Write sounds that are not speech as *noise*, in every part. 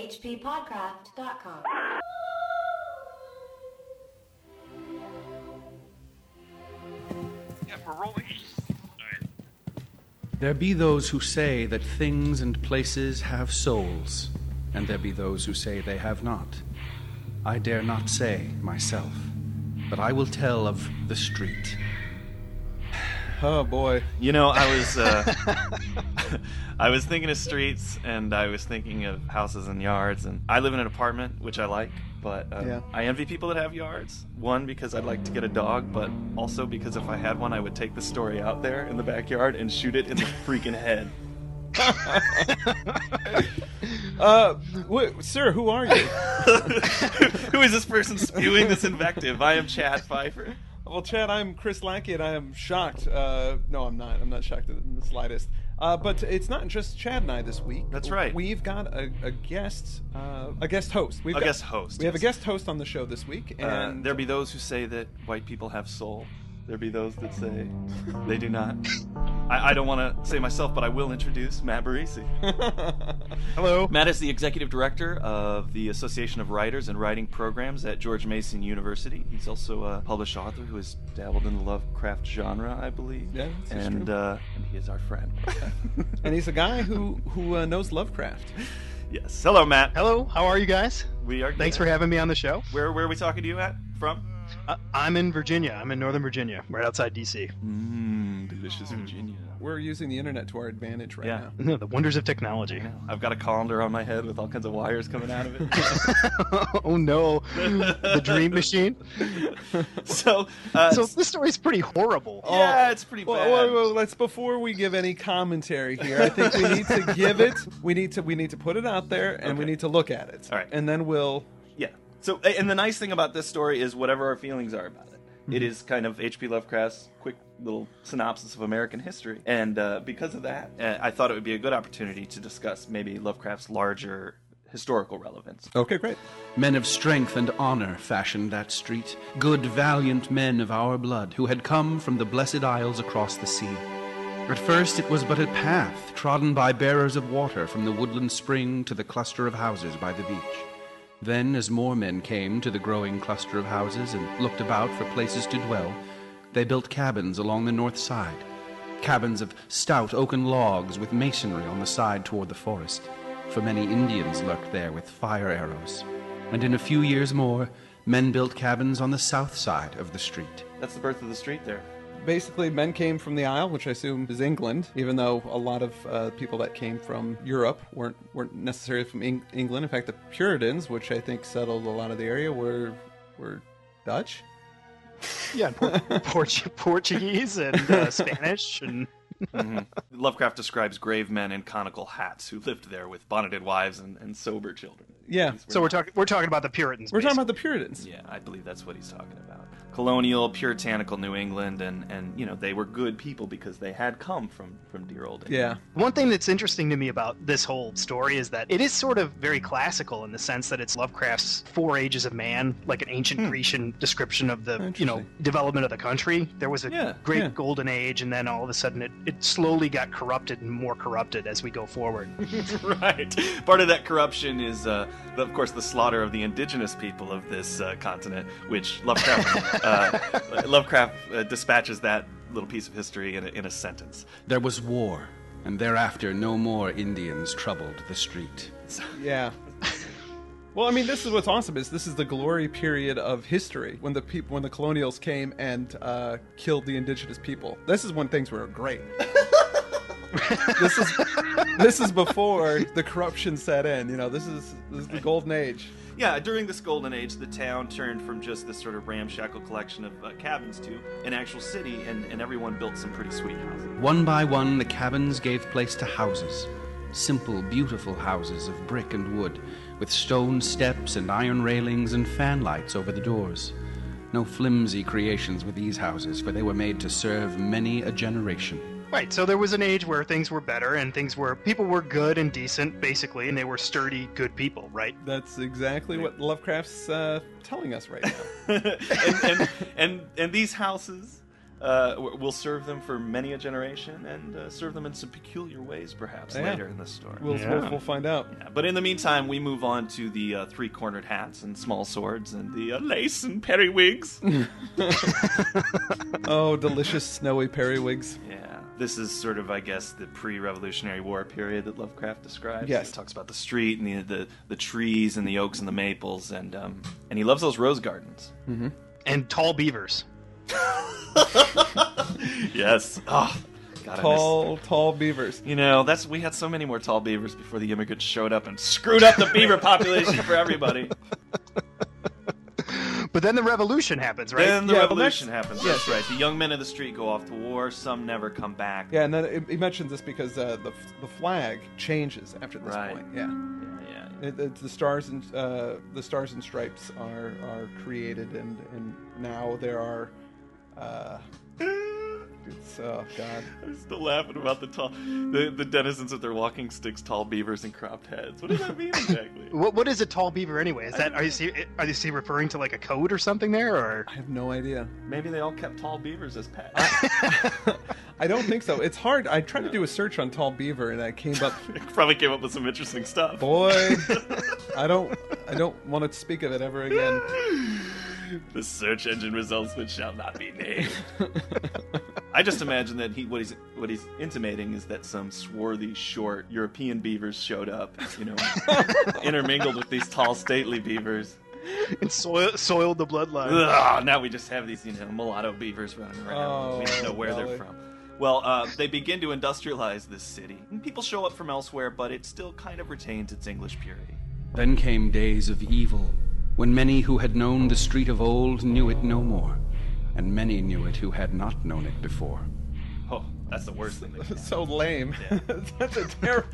hppodcraft.com. Yeah, we're rolling. There be those who say that things and places have souls, and there be those who say they have not. I dare not say myself, but I will tell of the street. Oh boy. You know, I was uh, *laughs* *laughs* I was thinking of streets, and I was thinking of houses and yards, and I live in an apartment, which I like, but um, Yeah. I envy people that have yards. One because I'd like to get a dog, but also because if I had one, I would take the story out there in the backyard and shoot it in the *laughs* freaking head. Uh, wait, sir, who are you? Who is this person spewing this invective? I am Chad Pfeiffer. Well, Chad, I'm Chris Lackey, and I am shocked. Uh, no, I'm not. I'm not shocked in the slightest. Uh, but it's not just Chad and I this week. That's right. We've got a, a guest, uh, a guest host. We've A got- guest host, We have a guest host on the show this week, Uh, and there be those who say that white people have soul. There be those that say they do not. I, I don't want to say myself, but I will introduce Matt Burriesci. *laughs* Hello. Matt is the executive director of the Association of Writers and Writing Programs at George Mason University. He's also a published author who has dabbled in the Lovecraft genre, I believe. Yeah, that's and true. uh, and he is our friend. *laughs* and he's a guy who who uh, knows Lovecraft. yes. Hello, Matt. Hello. How are you guys? We are. Thanks for having me on the show. Where Where are we talking to you at? From? Uh, I'm in Virginia. I'm in Northern Virginia, right outside DC. Mmm, delicious Virginia. We're using the internet to our advantage right now. Yeah. now. *laughs* the wonders of technology. I've got a colander on my head with all kinds of wires coming out of it. *laughs* oh no, the dream machine. *laughs* so, uh, So this story's pretty horrible. yeah, it's pretty Well, bad. well, well, let's before we give any commentary here. I think we need to give it. We need to we need to put it out there, and we need to look at it. All right. and then we'll. Yeah. So, and the nice thing about this story is whatever our feelings are about it, Mm-hmm. it is kind of H.P. Lovecraft's quick little synopsis of American history, and uh, because of that, uh, I thought it would be a good opportunity to discuss maybe Lovecraft's larger historical relevance. Okay, great. Men of strength and honor fashioned that street, good, valiant men of our blood, who had come from the blessed isles across the sea. At first it was but a path trodden by bearers of water from the woodland spring to the cluster of houses by the beach. Then, as more men came to the growing cluster of houses and looked about for places to dwell, they built cabins along the north side. Cabins of stout oaken logs with masonry on the side toward the forest, for many Indians lurked there with fire arrows. And in a few years more, men built cabins on the south side of the street. That's the birth of the street there. Basically, men came from the Isle, which I assume is England, even though a lot of uh, people that came from Europe weren't weren't necessarily from Eng- England. In fact, the Puritans, which I think settled a lot of the area, were were Dutch. Yeah, and Por- Port- *laughs* Portuguese and uh, Spanish and *laughs* Mhm. Lovecraft describes grave men in conical hats who lived there with bonneted wives and, and sober children. Yeah. These were so we're talking we're talking about the Puritans. We're talking about the Puritans. Yeah, I believe that's what he's talking about. Colonial, puritanical New England, and and you know they were good people because they had come from from dear old England. Yeah. One thing that's interesting to me about this whole story is that it is sort of very classical in the sense that it's Lovecraft's Four Ages of Man, like an ancient Grecian description of the you know development of the country. There was a Yeah, great yeah. golden age, and then all of a sudden it, it slowly got corrupted and more corrupted as we go forward. *laughs* right. Part of that corruption is, uh, the- of course, the slaughter of the indigenous people of this uh, continent, which Lovecraft uh, *laughs* Lovecraft uh, dispatches that little piece of history in a, in a sentence. There was war, and thereafter no more Indians troubled the street. Yeah. *laughs* Well, I mean, this is what's awesome is this is the glory period of history when the people when the colonials came and uh, killed the indigenous people. This is when things were great. *laughs* this is this is before the corruption set in. You know, this is this is the golden age. Yeah, during this golden age, the town turned from just this sort of ramshackle collection of uh, cabins to an actual city, and, and everyone built some pretty sweet houses. One by one, the cabins gave place to houses. Simple, beautiful houses of brick and wood, with stone steps and iron railings and fanlights over the doors. No flimsy creations were these houses, for they were made to serve many a generation. Right, so there was an age where things were better and things were people were good and decent basically, and they were sturdy, good people, right? That's exactly what Lovecraft's uh, telling us right now. *laughs* and, and, and and these houses uh, we'll serve them for many a generation and uh, serve them in some peculiar ways, perhaps Yeah. later in the story. We'll, Yeah. we'll, we'll find out. Yeah, but in the meantime, we move on to the uh, three-cornered hats and small swords and the uh, lace and periwigs. *laughs* *laughs* Oh, delicious snowy periwigs. yeah, this is sort of, I guess, the pre-Revolutionary War period that Lovecraft describes. Yes. he talks about the street and the the, the trees and the oaks and the maples, and um, and he loves those rose gardens. And tall beavers. *laughs* yes. Oh, God, I Tall, tall beavers. You know, that's we had so many more tall beavers before the immigrants showed up and screwed up the beaver population for everybody. *laughs* But then the revolution happens, right? Then the Yeah, revolution that's- happens. yes. That's right. The young men of the street go off to war. Some never come back. Yeah, and then he mentions this because uh, the the flag changes after this Right. point. Yeah, Yeah. it, it's the stars and uh, the stars and stripes are are created, and and now there are. Uh, it's oh god. I'm still laughing about the tall, the, the denizens with their walking sticks, tall beavers, and cropped heads. What does that mean exactly? *laughs* What, what is a tall beaver anyway? Is that are you see, are you see referring to like a code or something there, or I have no idea. Maybe they all kept tall beavers as pets. I *laughs* *laughs* don't think so. It's hard. I tried to do a search on tall beaver, and I came up. Probably came up with some interesting stuff. Boy, I don't. I don't want to speak of it ever again. The search engine results which shall not be named. I just imagine that he what he's what he's intimating is that some swarthy, short European beavers showed up, you know, *laughs* intermingled with these tall, stately beavers. and soil, soiled the bloodline? Ugh, now we just have these, you know, mulatto beavers running around. we don't know Oh, where golly. they're from. Well, uh, they begin to industrialize this city. And people show up from elsewhere, but it still kind of retains its English purity. Then came days of evil, when many who had known the street of old knew it no more, and many knew it who had not known it before. That's the worst thing. They can. *laughs* so lame. *laughs* that's a terrible.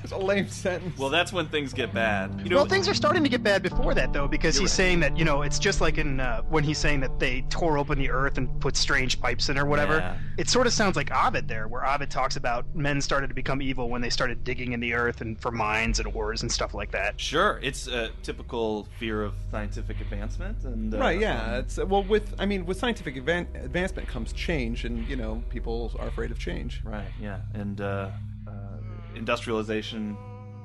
That's a lame sentence. Well, that's when things get bad. You know, Well, things are starting to get bad before that, though, because he's right. saying that you know it's just like in uh, when he's saying that they tore open the earth and put strange pipes in or whatever. Yeah. It sort of sounds like Ovid there, where Ovid talks about men started to become evil when they started digging in the earth and for mines and ores and stuff like that. Sure, it's a typical fear of scientific advancement, and uh, Right, yeah. It's well with I mean with scientific advan- advancement comes change, and you know people are afraid of change. right, yeah, and uh, uh, industrialization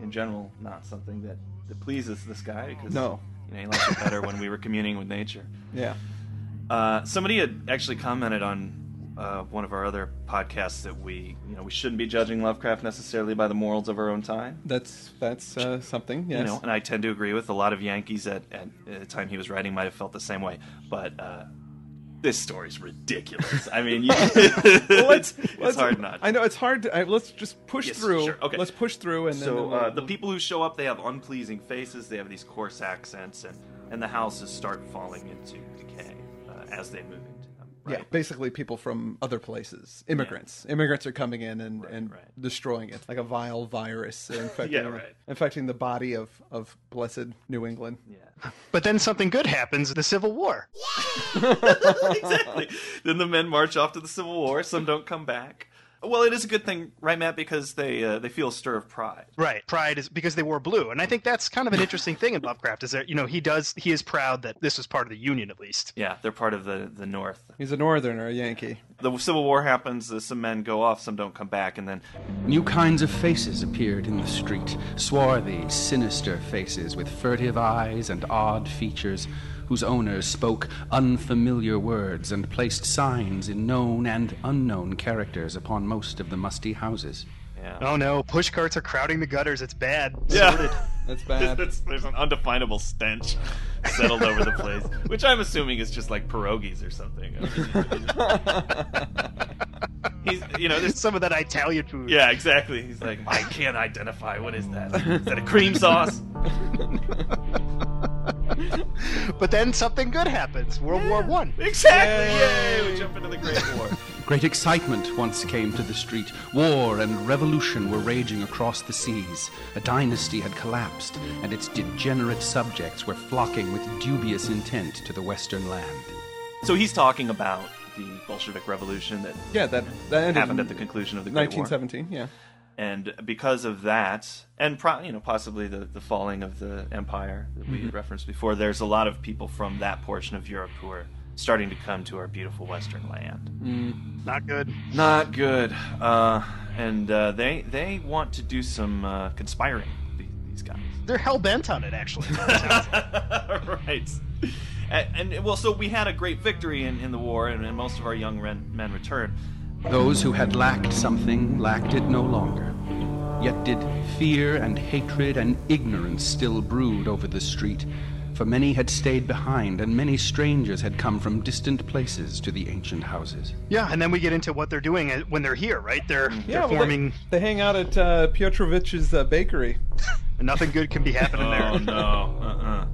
in general not something that, that pleases this guy because No. you know he likes it better when we were communing with nature. Yeah. Uh, somebody had actually commented on uh, one of our other podcasts that we you know we shouldn't be judging Lovecraft necessarily by the morals of our own time. That's that's uh, something. Yes. You know, and I tend to agree with a lot of Yankees at, at, at the time he was writing might have felt the same way. But uh, this story's ridiculous. I mean, you, *laughs* *laughs* Well, it's, it's let's- hard not. I know it's hard. To, I, let's just push Yes, through. sure, okay. Let's push through, and then So we'll- uh, the we'll- people who show up, they have unpleasing faces. They have these coarse accents, and and the houses start falling into decay uh, as they move. Right? Yeah, basically people from other places, immigrants. Immigrants are coming in and, Right, and right. destroying it like a vile virus infecting, Yeah, right. infecting the body of, of blessed New England. Yeah. *laughs* But then something good happens: the Civil War. *laughs* exactly. Then the men march off to the Civil War. Some don't come back. Well, it is a good thing, right, Matt? Because they uh, they feel a stir of pride. Right. Pride is because they wore blue, and I think that's kind of an interesting thing in Lovecraft. Is that you know he does he is proud that this was part of the Union at least. Yeah, they're part of the the North. He's a northerner, a Yankee. The Civil War happens. Uh, some men go off, some don't come back, and then New kinds of faces appeared in the street swarthy, sinister faces with furtive eyes and odd features, whose owners spoke unfamiliar words and placed signs in known and unknown characters upon most of the musty houses. yeah, Oh no, push carts are crowding the gutters. It's bad. Yeah. Sordid. *laughs* That's There's, bad. *laughs* there's- there's an undefinable stench settled over the place, *laughs* which I'm assuming is just like pierogies or something. I mean, he's, you know, there's Some of that Italian food. yeah, exactly. He's like, I can't identify. What is that? Is that a cream sauce? But then something good happens. World War One. Exactly. Yay! We jump into the Great *laughs* War. Great excitement once came to the street. War and revolution were raging across the seas. A dynasty had collapsed, and its degenerate subjects were flocking with dubious intent to the western land. So he's talking about the Bolshevik Revolution that yeah, that that ended happened in at the conclusion of the Great War. 1917. Yeah. And because of that, and pro- you know possibly the, the falling of the empire that we Mm-hmm. referenced before, there's a lot of people from that portion of Europe who are starting to come to our beautiful western land. Not good. Not good. Uh, and uh, they they want to do some uh, conspiring. the- These guys. They're hell bent on it, actually. *laughs* right. And, and well, so we had a great victory in, in the war, and, and most of our young men returned. Those who had lacked something lacked it no longer. Yet did fear and hatred and ignorance still brood over the street, for many had stayed behind, and many strangers had come from distant places to the ancient houses. yeah, and then we get into what they're doing uh, when they're here, right? They're, Yeah, they're well, they- forming. They, hang out at uh, Piotrovich's uh, bakery. and *laughs* Nothing good can be happening *laughs* Oh there. no! Uh-uh.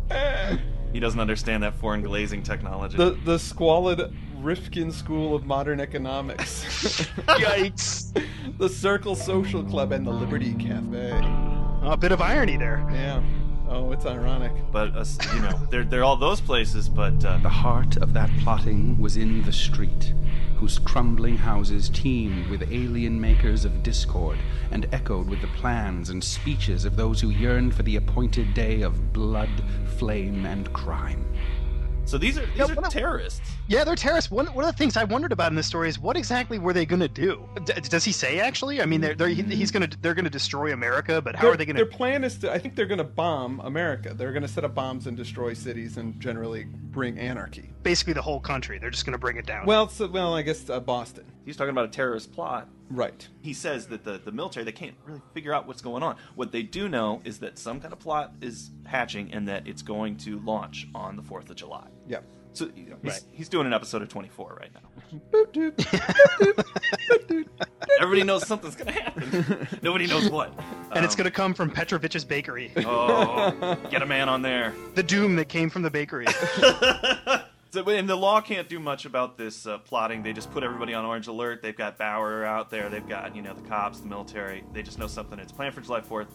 He doesn't understand that foreign glazing technology. The the squalid Rifkin School of Modern Economics. *laughs* Yikes! the Circle Social Club and the Liberty Cafe. Oh, a bit of irony there. Yeah. Oh, it's ironic. but uh, you know, they're they're all those places. But uh, The heart of that plotting was in the street, whose crumbling houses teemed with alien makers of discord, and echoed with the plans and speeches of those who yearned for the appointed day of blood, flame, and crime. so these are these Yeah, are terrorists. Yeah, they're terrorists. One, one of the things I wondered about in this story is what exactly were they going to do? D- does he say actually? I mean, they're, they're, he- he's going to they're going to destroy America, but how Their- are they going to? Their plan is to. I think they're going to bomb America. They're going to set up bombs and destroy cities and generally bring anarchy. Basically, the whole country. They're just going to bring it down. Well, so, well, I guess uh, Boston. He's talking about a terrorist plot. Right. He says that the, the military they can't really figure out what's going on. What they do know is that some kind of plot is hatching and that it's going to launch on the Fourth of July. Yeah. So he's, Right. he's doing an episode of 24 right now. Boop, doop, boop, doop. Everybody knows something's going to happen. Nobody knows what. and it's Um, going to come from Petrovich's bakery. Oh, get a man on there. the doom that came from the bakery. *laughs* So, and the law can't do much about this uh, plotting. They just put everybody on orange alert. They've got Bauer out there. They've got you know the cops, the military. They just know something. It's planned for July Fourth,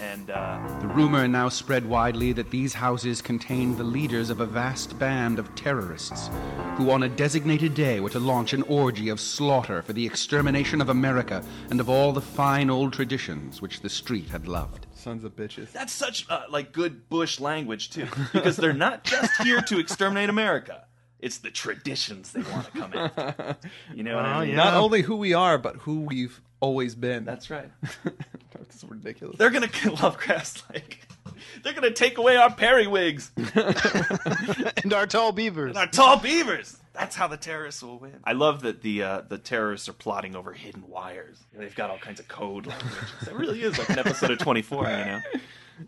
and uh, The rumor now spread widely that these houses contained the leaders of a vast band of terrorists who, on a designated day, were to launch an orgy of slaughter for the extermination of America and of all the fine old traditions which the street had loved. Sons of bitches. that's such uh, like good Bush language too, because they're not just here to exterminate America. It's the traditions they want to come after. *laughs* You know what Oh, I mean? yeah. Not only who we are, but who we've always been. That's right. *laughs* That's ridiculous. They're gonna *laughs* Lovecraft's like they're gonna take away our periwigs *laughs* *laughs* and our tall beavers. and our tall beavers. That's how the terrorists will win. I love that the uh, the terrorists are plotting over hidden wires. They've got all kinds of code language. It really is like an episode of Twenty Four, you know.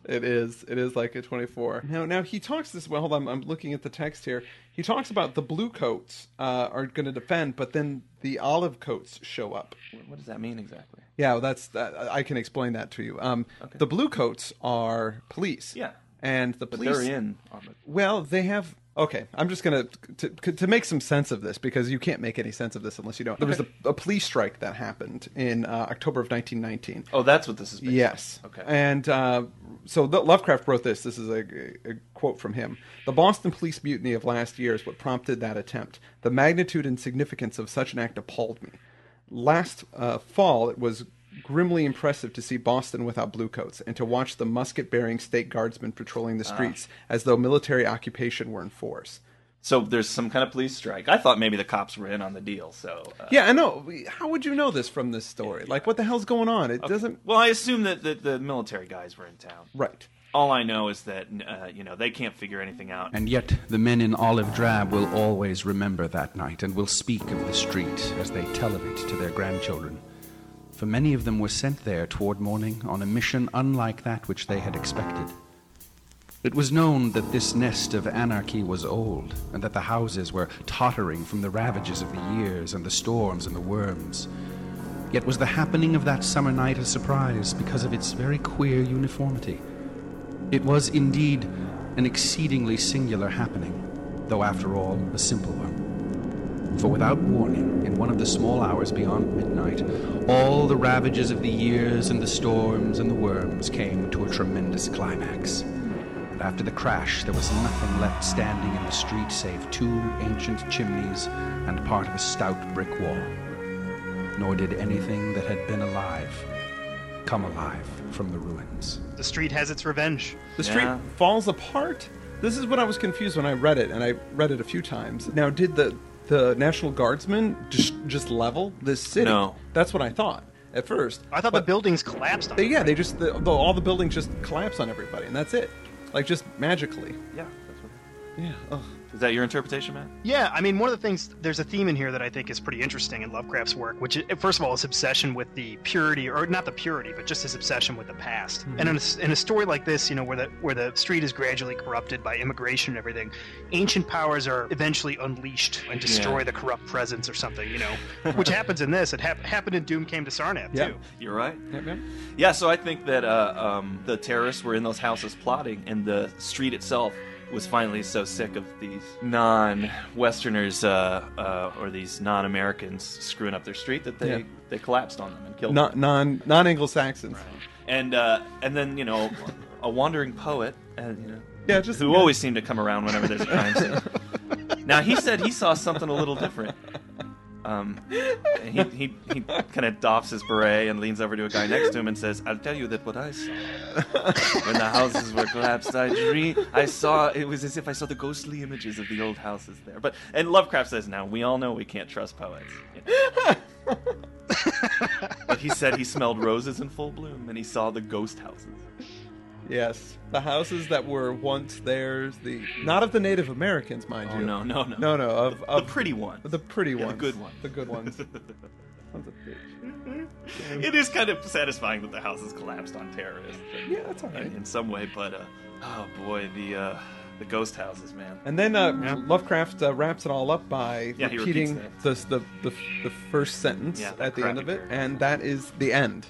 It is. It is like a 24. Now, now he talks this. Well, hold on. I'm looking at the text here. He talks about the blue coats uh, are going to defend, but then the olive coats show up. What does that mean exactly? Yeah, well, that's that. I can explain that to you. Um, Okay. The blue coats are police. Yeah. and the But police. they're in. Well, they have. Okay, I'm just gonna to, to make some sense of this because you can't make any sense of this unless you don't. There was a, a police strike that happened in uh, October of 1919. Oh, that's what this is. Based Yes. On. Okay. And uh, so the, Lovecraft wrote this. This is a, a quote from him. The Boston police mutiny of last year is what prompted that attempt. The magnitude and significance of such an act appalled me. Last uh, fall, it was grimly impressive to see Boston without bluecoats and to watch the musket-bearing state guardsmen patrolling the Ah. streets as though military occupation were in force. So there's some kind of police strike. I thought maybe the cops were in on the deal. So uh, Yeah, I know. How would you know this from this story? Like, what the hell's going on? It doesn't. Well, I assume that the, the military guys were in town. Right. All I know is that uh, you know they can't figure anything out. And yet, the men in olive drab will always remember that night and will speak of the street as they tell of it to their grandchildren. For many of them were sent there toward morning on a mission unlike that which they had expected. It was known that this nest of anarchy was old, and that the houses were tottering from the ravages of the years and the storms and the worms. Yet was the happening of that summer night a surprise because of its very queer uniformity. It was indeed an exceedingly singular happening, though after all a simple one. For without warning, in one of the small hours beyond midnight, all the ravages of the years and the storms and the worms came to a tremendous climax. And after the crash, there was nothing left standing in the street save two ancient chimneys and part of a stout brick wall. Nor did anything that had been alive come alive from the ruins. The street has its revenge. The street Yeah. falls apart, This is what I was confused when I read it, and I read it a few times. Now, did the the National Guardsmen just just level this city? No. That's what I thought at first. I thought But the buildings collapsed on They, them. yeah, they just the, the, all the buildings just collapse on everybody, and that's it. Like just magically. Yeah. That's what... Yeah. Ugh. Is that your interpretation, Matt? Yeah, I mean, one of the things, there's a theme in here that I think is pretty interesting in Lovecraft's work, which, is, first of all, his obsession with the purity, or not the purity, but just his obsession with the past. And in a, in a story like this, you know, where the where the street is gradually corrupted by immigration and everything, ancient powers are eventually unleashed and destroy Yeah. the corrupt presence or something, you know, which happens in this. It hap- happened in Doom Came to Sarnath Yeah. too. You're right. Yep, yep. Yeah, so I think that uh, um, the terrorists were in those houses plotting, and the street itself was finally so sick of these non-Westerners uh, uh, or these non-Americans screwing up their street that they, Yeah. they collapsed on them and killed Non them. non non Anglo Saxons. And uh, and then you know, a wandering poet, and you know, Yeah, just who yeah. always seemed to come around whenever there's a crime scene. *laughs* now he said he saw something a little different. Um, he he, he kind of doffs his beret and leans over to a guy next to him and says, "I'll tell you that what I saw *laughs* when the houses were collapsed. I dream, I saw it was as if I saw the ghostly images of the old houses there." But and Lovecraft says, "Now we all know we can't trust poets." you know. *laughs* but he said he smelled roses in full bloom and he saw the ghost houses. Yes, the houses that were once theirs, the not of the Native Americans, mind Oh you. no, no, no, no, no, of, the of pretty ones. the pretty Yeah, the good ones. the good ones. *laughs* Sons of bitch. it is kind of satisfying that the houses collapsed on terrorists. in- Yeah, that's all right. in, in some way, but uh, oh boy, the uh, the ghost houses, man. And then uh, Yeah. Lovecraft uh, wraps it all up by Yeah, repeating the, the, the the first sentence Yeah, at the end of it, character. and that is the end.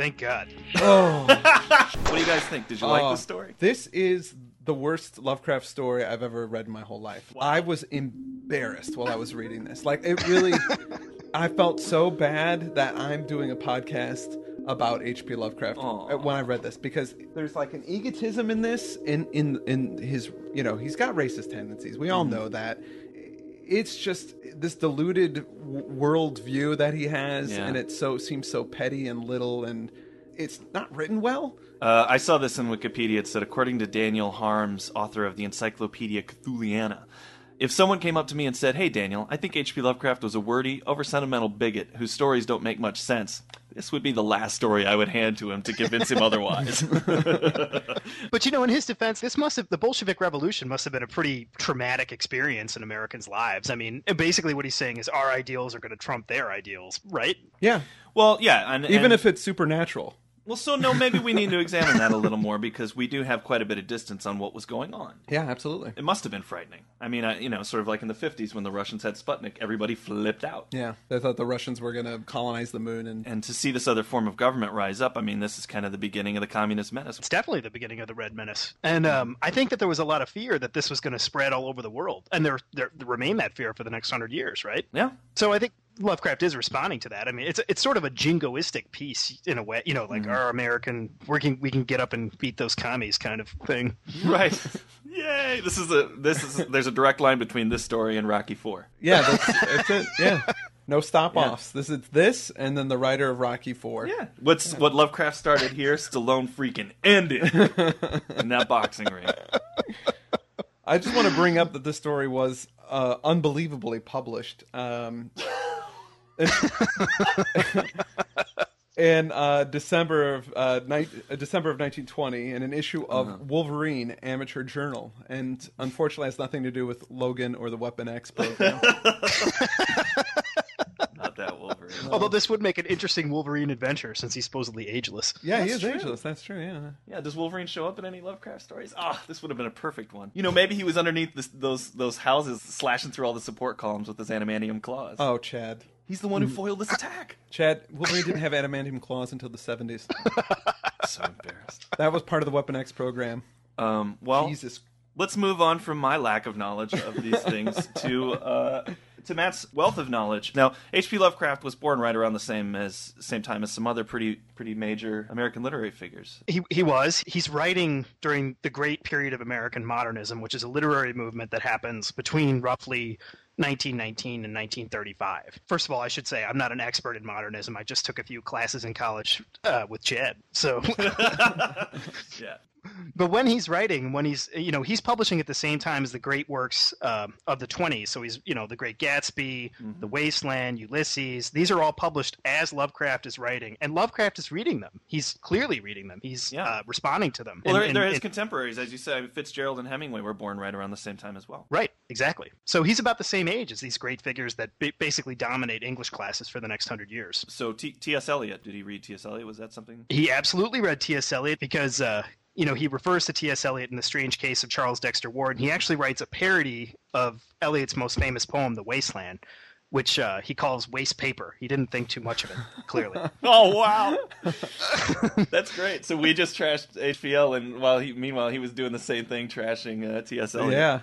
Thank God. Oh, *laughs* What do you guys think? Did you like Oh, the story? This is the worst Lovecraft story I've ever read in my whole life. I was embarrassed while I was reading this. Like it really *laughs* I felt so bad that I'm doing a podcast about H.P. Lovecraft Aw. when I read this because there's like an egotism in this in in in his you know, he's got racist tendencies. We all mm-hmm. know that. It's just this deluded w- world view that he has Yeah. and it so seems so petty and little and it's not written well. Uh, I saw this in Wikipedia. It said, according to Daniel Harms, author of the Encyclopedia Cthulhiana, if someone came up to me and said, "Hey, Daniel, I think H.P. Lovecraft was a wordy, over sentimental bigot whose stories don't make much sense," this would be the last story I would hand to him to convince him otherwise. *laughs* But you know, in his defense, this must have the Bolshevik Revolution must have been a pretty traumatic experience in Americans' lives. I mean, basically, what he's saying is our ideals are going to trump their ideals, right? Yeah. well, yeah, and, Even and- if it's supernatural. Well, so no, maybe we need to examine that a little more because we do have quite a bit of distance on what was going on. Yeah, absolutely. It must have been frightening. I mean, I, you know, sort of like in the '50s when the Russians had Sputnik, everybody flipped out. Yeah, they thought the Russians were going to colonize the moon, and and to see this other form of government rise up, I mean, this is kind of the beginning of the communist menace. It's definitely the beginning of the Red Menace, and um, I think that there was a lot of fear that this was going to spread all over the world, and there, there remain that fear for the next hundred years, right? Yeah, So I think Lovecraft is responding to that. I mean, it's it's sort of a jingoistic piece in a way, you know, like our American we can we can get up and beat those commies kind of thing. *laughs* right. Yay! This is a this is there's a direct line between this story and Rocky Four. yeah, that's, that's it. *laughs* Yeah, no stop offs. This is this, and then the writer of Rocky Four. Yeah, what's what Lovecraft started here, Stallone freaking ended in that boxing ring. *laughs* I just want to bring up that this story was uh, unbelievably published. Um, *laughs* in uh, December of uh, ni- uh, December of 1920, in an issue of Wolverine Amateur Journal, and unfortunately has nothing to do with Logan or the Weapon X program. *laughs* Not that Wolverine. Although this would make an interesting Wolverine adventure since he's supposedly ageless. yeah, he is true. ageless. That's true. Yeah. Yeah, does Wolverine show up in any Lovecraft stories? Ah, this would have been a perfect one. You know, maybe he was underneath this, those those houses, slashing through all the support columns with his adamantium claws. Oh, Chad. He's the one who foiled this attack. Chad, Wolverine didn't have adamantium claws until the 70s. *laughs* so embarrassed. That was part of the Weapon X program. Um, well, Jesus. let's move on from my lack of knowledge of these things *laughs* to uh, to Matt's wealth of knowledge. Now, H.P. Lovecraft was born right around the same as same time as some other pretty pretty major American literary figures. He, he was. He's writing during the great period of American modernism, which is a literary movement that happens between roughly 1919 and 1935. First of all, I should say I'm not an expert in modernism. I just took a few classes in college uh, with Chad. So, *laughs* Yeah. But when he's writing, when he's you know he's publishing at the same time as the great works uh, of the 20s. So he's you know the Great Gatsby, Mm-hmm. The Wasteland, Ulysses. These are all published as Lovecraft is writing, and Lovecraft is reading them. He's clearly reading them. He's Yeah. uh, responding to them. Well, And- they're, and- they're his and- contemporaries, as you said. Fitzgerald and Hemingway were born right around the same time as well. Right, exactly. So he's about the same age as these great figures that ba- basically dominate English classes for the next hundred years. So T.S. Eliot, did he read T.S. Eliot? Was that something? He absolutely read T.S. Eliot because, uh, you know, he refers to T.S. Eliot in The Strange Case of Charles Dexter Ward, and he actually writes a parody of Eliot's most famous poem, The Wasteland, which uh, he calls waste paper. He didn't think too much of it, clearly. *laughs* Oh wow, *laughs* that's great. So we just trashed HPL, and while he, meanwhile, he was doing the same thing, trashing uh, T.S. Eliot. Yeah.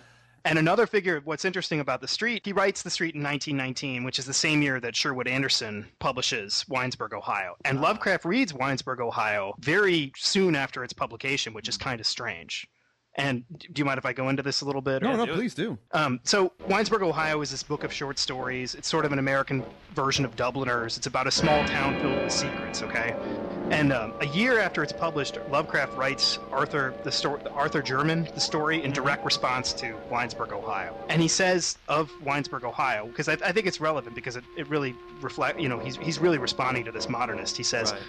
And another figure, what's interesting about The Street, he writes The Street in 1919, which is the same year that Sherwood Anderson publishes Winesburg, Ohio. And Lovecraft reads Winesburg, Ohio very soon after its publication, which is kind of strange. And do you mind if I go into this a little bit? No, or- no, do it. please do. Um, so, Winesburg, Ohio is this book of short stories. It's sort of an American version of Dubliners. It's about a small town filled with secrets, okay? And um, a year after it's published, Lovecraft writes Arthur the story, Arthur Jermyn, the story in direct response to Winesburg, Ohio. And he says of Winesburg, Ohio, because I, I think it's relevant because it, it really reflect, you know, he's he's really responding to this modernist. He says, Right.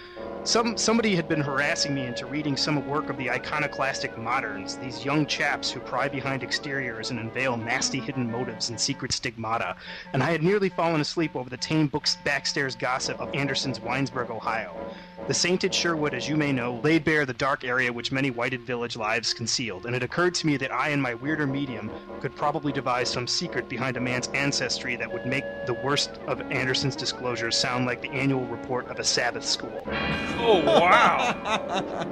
some somebody had been harassing me into reading some work of the iconoclastic moderns, these young chaps who pry behind exteriors and unveil nasty hidden motives and secret stigmata, and I had nearly fallen asleep over the tame books backstairs gossip of Anderson's Winesburg, Ohio. The sainted Sherwood, as you may know, laid bare the dark area which many whited village lives concealed, and it occurred to me that I and my weirder medium could probably devise some secret behind a man's ancestry that would make the worst of Anderson's disclosures sound like the annual report of a Sabbath school. Oh wow!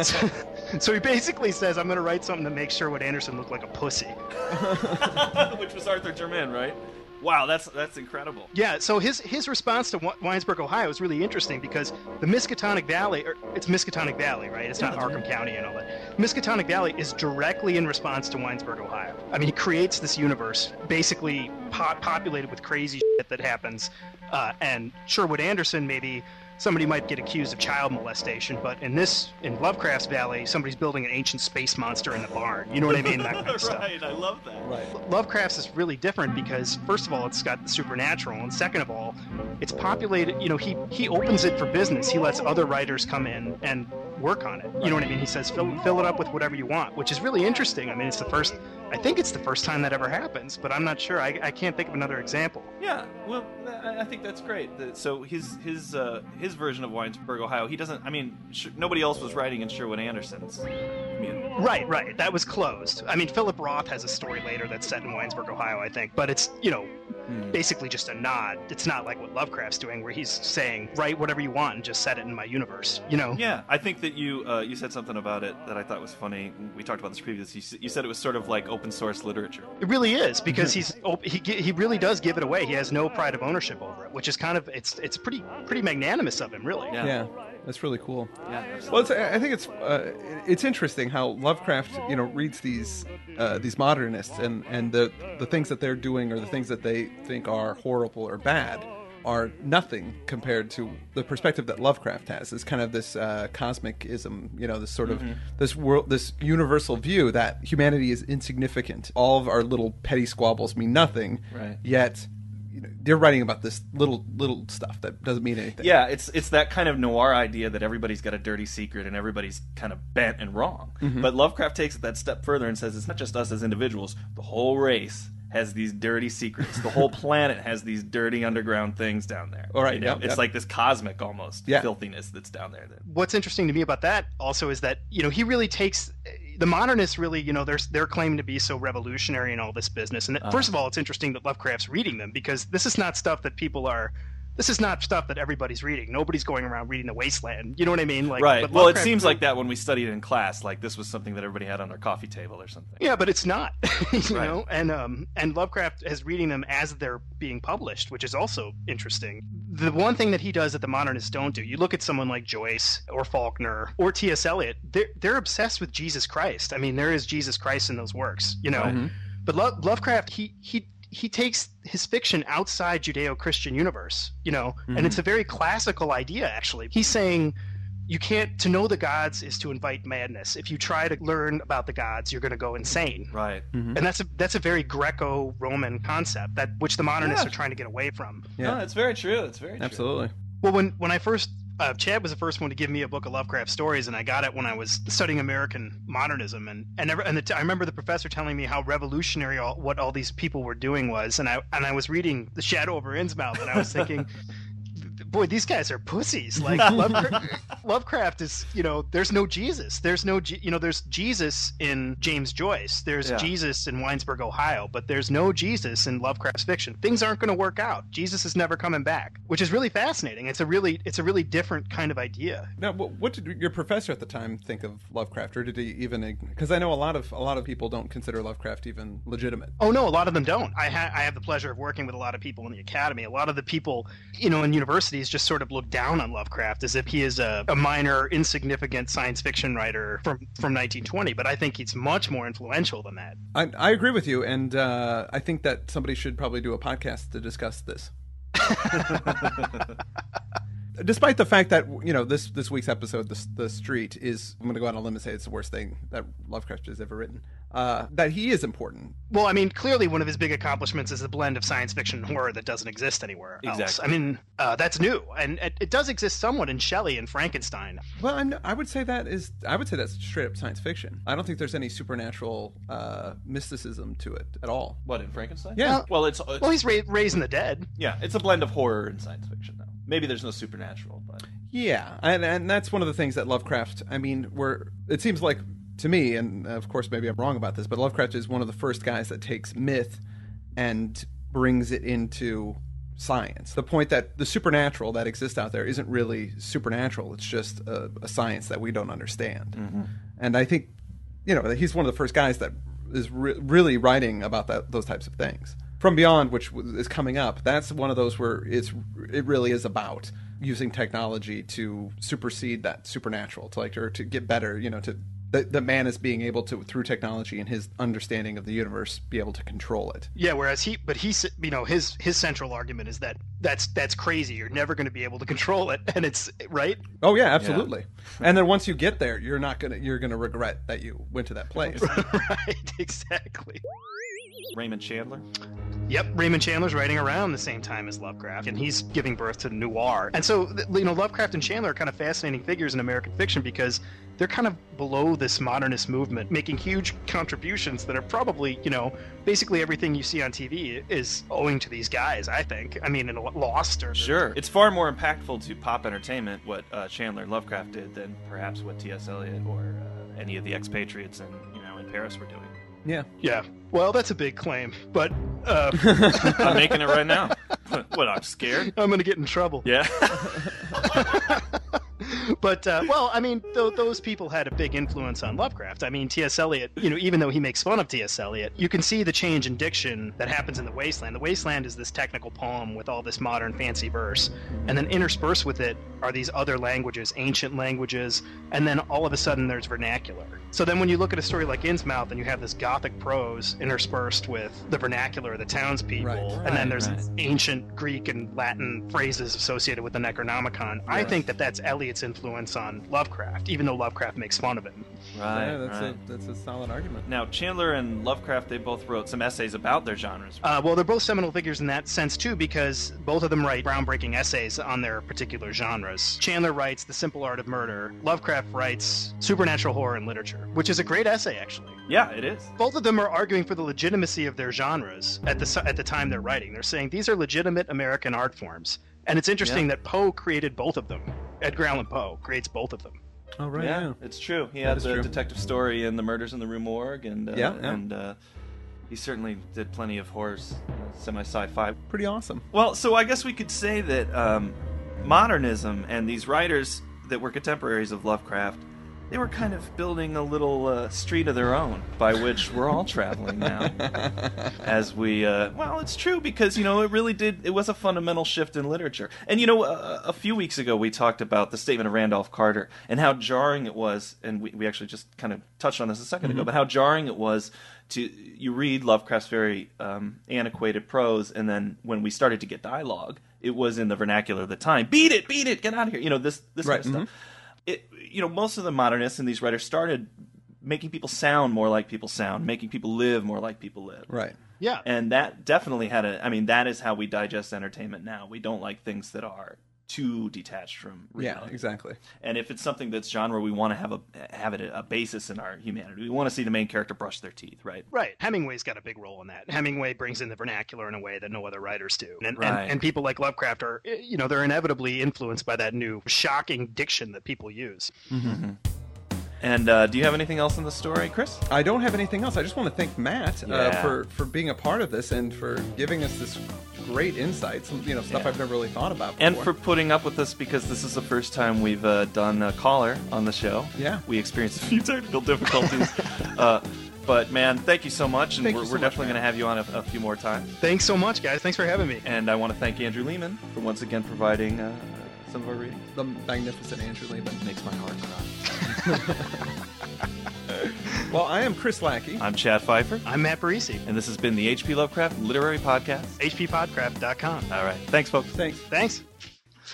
*laughs* so he basically says, I'm going to write something to make Sherwood Anderson look like a pussy. *laughs* Which was Arthur Jermyn, right? Wow, that's that's incredible. Yeah, so his his response to Wi- Winesburg, Ohio is really interesting because the Miskatonic Valley, or it's Miskatonic Valley, right? It's not Arkham County and all that. Miskatonic Valley is directly in response to Winesburg, Ohio. I mean, he creates this universe basically po- populated with crazy shit that happens, uh, and Sherwood Anderson maybe. Somebody might get accused of child molestation, but in this, in Lovecraft's Valley, somebody's building an ancient space monster in the barn. You know what I mean? That kind of *laughs* stuff. right, I love that. Right. Lovecraft's is really different because first of all it's got the supernatural and second of all it's populated you know he he opens it for business he lets other writers come in and work on it you know what i mean he says fill, fill it up with whatever you want which is really interesting i mean it's the first i think it's the first time that ever happens but i'm not sure i, I can't think of another example Yeah, well, I I think that's great. So his his uh, his version of Winesburg, Ohio, he doesn't. I mean, sh- nobody else was writing in Sherwood Anderson's community. right right that was closed i mean philip roth has a story later that's set in winesburg ohio i think but it's you know basically just a nod it's not like what lovecraft's doing where he's saying write whatever you want and just set it in my universe you know Yeah, I think that you uh, you said something about it that I thought was funny. We talked about this previously. You You said it was sort of like open source literature. It really is *laughs* because he's op- he he really does give it away. He has no pride of ownership over it, which is kind of it's it's pretty pretty magnanimous of him, really. Yeah. Yeah. That's really cool. Yeah. Well, it's, I think it's uh, it's interesting how Lovecraft, you know, reads these uh, these modernists and and the the things that they're doing or the things that they think are horrible or bad are nothing compared to the perspective that Lovecraft has. It's kind of this uh, cosmicism, you know, this sort of this world, this universal view that humanity is insignificant. All of our little petty squabbles mean nothing. Right. Yet, you know, they're writing about this little little stuff that doesn't mean anything. Yeah, it's it's that kind of noir idea that everybody's got a dirty secret and everybody's kind of bent and wrong. Mm-hmm. But Lovecraft takes it that step further and says it's not just us as individuals; the whole race has these dirty secrets. The whole *laughs* planet has these dirty underground things down there. All right, you know? yep, it's yep. like this cosmic almost Yeah. filthiness that's down there. What's interesting to me about that also is that you know he really takes the modernists really you know they're they're claiming to be so revolutionary in all this business. And Uh-huh. first of all, it's interesting that Lovecraft's reading them because this is not stuff that people are. This is not stuff that everybody's reading. Nobody's going around reading The Wasteland. You know what I mean? Like, right. Well, it seems like that when we studied in class. Like this was something that everybody had on their coffee table or something. Yeah, but it's not. *laughs* you Right. know, and um, and Lovecraft is reading them as they're being published, which is also interesting. The one thing that he does that the modernists don't do, you look at someone like Joyce or Faulkner or T.S. Eliot, they're they're obsessed with Jesus Christ. I mean, there is Jesus Christ in those works, you know. Right. But Lo- Lovecraft, he he he takes his fiction outside Judeo-Christian universe, you know, and it's a mhm. very classical idea. Actually, he's saying you can't to know the gods is to invite madness. If you try to learn about the gods, you're going to go insane. Right. Mm-hmm. And that's a that's a very Greco-Roman concept that which the modernists Yeah. are trying to get away from. Yeah. No, it's very true. It's very true. Absolutely. Well, when when I first uh, Chad was the first one to give me a book of Lovecraft stories, and I got it when I was studying American modernism, and and, and the, I remember the professor telling me how revolutionary all, what all these people were doing was, and I and I was reading The Shadow over Innsmouth, and I was thinking. *laughs* Boy, these guys are pussies. Like Lovecraft, *laughs* Lovecraft is, you know, there's no Jesus. There's no, you know, there's Jesus in James Joyce. There's Yeah. Jesus in Winesburg, Ohio, but there's no Jesus in Lovecraft's fiction. Things aren't going to work out. Jesus is never coming back, which is really fascinating. It's a really, it's a really different kind of idea. Now, what did your professor at the time think of Lovecraft, or did he even? Because I know a lot of a lot of people don't consider Lovecraft even legitimate. Oh no, a lot of them don't. I, ha- I have the pleasure of working with a lot of people in the academy. A lot of the people, you know, in universities just sort of look down on Lovecraft as if he is a, a minor, insignificant science fiction writer from from 1920. But I think he's much more influential than that. I, I agree with you, and uh, I think that somebody should probably do a podcast to discuss this. *laughs* Despite the fact that you know this this week's episode, the the street is I'm going to go out on a limb and say it's the worst thing that Lovecraft has ever written. Uh, that he is important. Well, I mean, clearly one of his big accomplishments is a blend of science fiction and horror that doesn't exist anywhere else. I mean, uh, that's new, and it, it does exist somewhat in Shelley and Frankenstein. Well, I'm, I would say that is I would say that's straight up science fiction. I don't think there's any supernatural uh, mysticism to it at all. What in Frankenstein? Yeah. Well, it's, it's Well, he's ra- raising the dead. yeah, it's a blend of horror and science fiction. Maybe there's no supernatural, but Yeah, and and that's one of the things that Lovecraft. I mean, where it seems like to me, and of course maybe I'm wrong about this, but Lovecraft is one of the first guys that takes myth and brings it into science. The point that the supernatural that exists out there isn't really supernatural; it's just a, a science that we don't understand. Mm-hmm. And I think, you know, he's one of the first guys that is re- really writing about that those types of things. From Beyond, which is coming up, that's one of those where it's it really is about using technology to supersede that supernatural, to like or to get better, you know, to that the man is being able to through technology and his understanding of the universe be able to control it. Yeah, whereas he, but he's, you know, his his central argument is that that's that's crazy. You're never going to be able to control it, *laughs* and it's right. Oh yeah, absolutely. and then once you get there, you're not gonna you're gonna regret that you went to that place. *laughs* right, exactly. Raymond Chandler. Yep, Raymond Chandler's writing around the same time as Lovecraft, and he's giving birth to noir. And so, you know, Lovecraft and Chandler are kind of fascinating figures in American fiction because they're kind of below this modernist movement, making huge contributions that are probably, you know, basically everything you see on TV is owing to these guys. I think. I mean, in Lost or Sure, it's far more impactful to pop entertainment what uh, Chandler and Lovecraft did than perhaps what T.S. Eliot or uh, any of the expatriates in you know in Paris were doing. Yeah. Yeah. Well, that's a big claim, but uh, *laughs* I'm making it right now. *laughs* what? I'm scared. I'm going to get in trouble. Yeah. *laughs* but uh, well, I mean, th- those people had a big influence on Lovecraft. I mean, T.S. Eliot. You know, even though he makes fun of T.S. Eliot, you can see the change in diction that happens in the Wasteland. The Wasteland is this technical poem with all this modern fancy verse, and then interspersed with it are these other languages, ancient languages, and then all of a sudden there's vernacular. So then, when you look at a story like Innsmouth, and you have this Gothic prose interspersed with the vernacular of the townspeople, Right. and then there's right. ancient Greek and Latin phrases associated with the Necronomicon. I think that that's Eliot's influence on Lovecraft, even though Lovecraft makes fun of him. right. yeah, that's right. a that's a solid argument. Now Chandler and Lovecraft, they both wrote some essays about their genres. Uh, well, they're both seminal figures in that sense too, because both of them write groundbreaking essays on their particular genres. Chandler writes *The Simple Art of Murder*. Lovecraft writes *Supernatural Horror in Literature*, which is a great essay, actually. Yeah, it is. Both of them are arguing for the legitimacy of their genres at the at the time they're writing. They're saying these are legitimate American art forms, and it's interesting Yeah. that Poe created both of them. Edgar Allan Poe creates both of them. Oh right. yeah, Yeah. it's true. He That had the true. detective story and the murders in the Rue Morgue, and uh, Yeah, yeah. and uh, he certainly did plenty of horrors, uh, semi sci-fi. Pretty awesome. Well, so I guess we could say that um, modernism and these writers that were contemporaries of Lovecraft, they were kind of building a little uh, street of their own by which we're all traveling now. *laughs* As we, uh, well, it's true because you know it really did. It was a fundamental shift in literature. And you know, a, a few weeks ago we talked about the statement of Randolph Carter and how jarring it was, and we, we actually just kind of touched on this a 2nd ago, but how jarring it was to you read Lovecraft's very um, antiquated prose, and then when we started to get dialogue, it was in the vernacular of the time. Beat it, beat it, get out of here. You know this this Right, kind of stuff. It, you know, most of the modernists and these writers started making people sound more like people sound, making people live more like people live. Right. Yeah. And that definitely had a. I mean, that is how we digest entertainment now. We don't like things that are too detached from reality. Yeah, exactly. And if it's something that's genre, we want to have a have it a basis in our humanity. We want to see the main character brush their teeth, right? Right. Hemingway's got a big role in that. Hemingway brings in the vernacular in a way that no other writers do. And, Right. and, and people like Lovecraft are, eh, you know, they're inevitably influenced by that new shocking diction that people use. And uh, do you have anything else in the story, Chris? I don't have anything else. I just want to thank Matt uh, for for being a part of this and for giving us this great insights, you know stuff Yeah. I've never really thought about. Before. And for putting up with us because this is the first time we've uh, done a caller on the show. Yeah. We experienced a *laughs* few technical difficulties. *laughs* uh, but man, thank you so much, and Thank we're, so we're much, definitely going to have you on a, a few more times. Thanks so much, guys. Thanks for having me. And I want to thank Andrew Leman for once again providing uh, some of our readings. the magnificent Andrew Leman. Makes my heart cry. *laughs* Well, I am Chris Lackey. I'm Chad Fifer, I'm Matt Burriesci, and this has been the H.P. Lovecraft Literary Podcast. hppodcraft.com. All right, thanks, folks. Thanks. Thanks.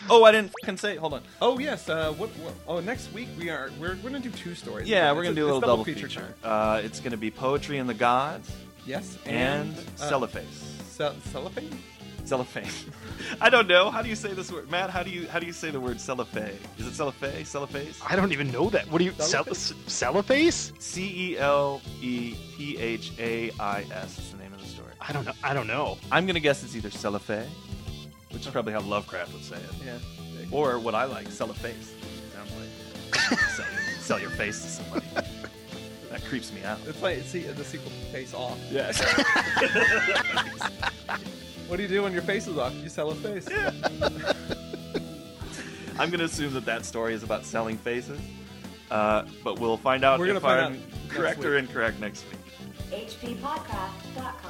Oh, I didn't fucking say. Hold on. Oh yes. Uh, what, what? Oh, next week we are we're, we're gonna do two stories. Yeah, we're gonna a- do a it's little double feature. time. Uh, it's gonna be poetry and the gods Yes. and, uh, cellophane. Cel- cellophane. Cellophane. *laughs* I don't know. How do you say this word, Matt? How do you how do you say the word cellophane? Is it cellophane? Cellophase? I don't even know that. What do you, cell- Cellophane? cellophase? C E L E P H A I S is the name of the story. I don't know. I don't know. I'm gonna guess it's either cellophane, which is probably how Lovecraft would say it, Yeah. or what I like, cellophase. Sounds like *laughs* sell, sell your face to somebody. *laughs* that creeps me out. It's like see the sequel to Face Off. Yeah. What do you do when your face is off? You sell a face. Yeah. *laughs* I'm gonna assume that that story is about selling faces, uh, but we'll find out We're if gonna find I'm out next correct or week. incorrect next week. hppodcraft.com.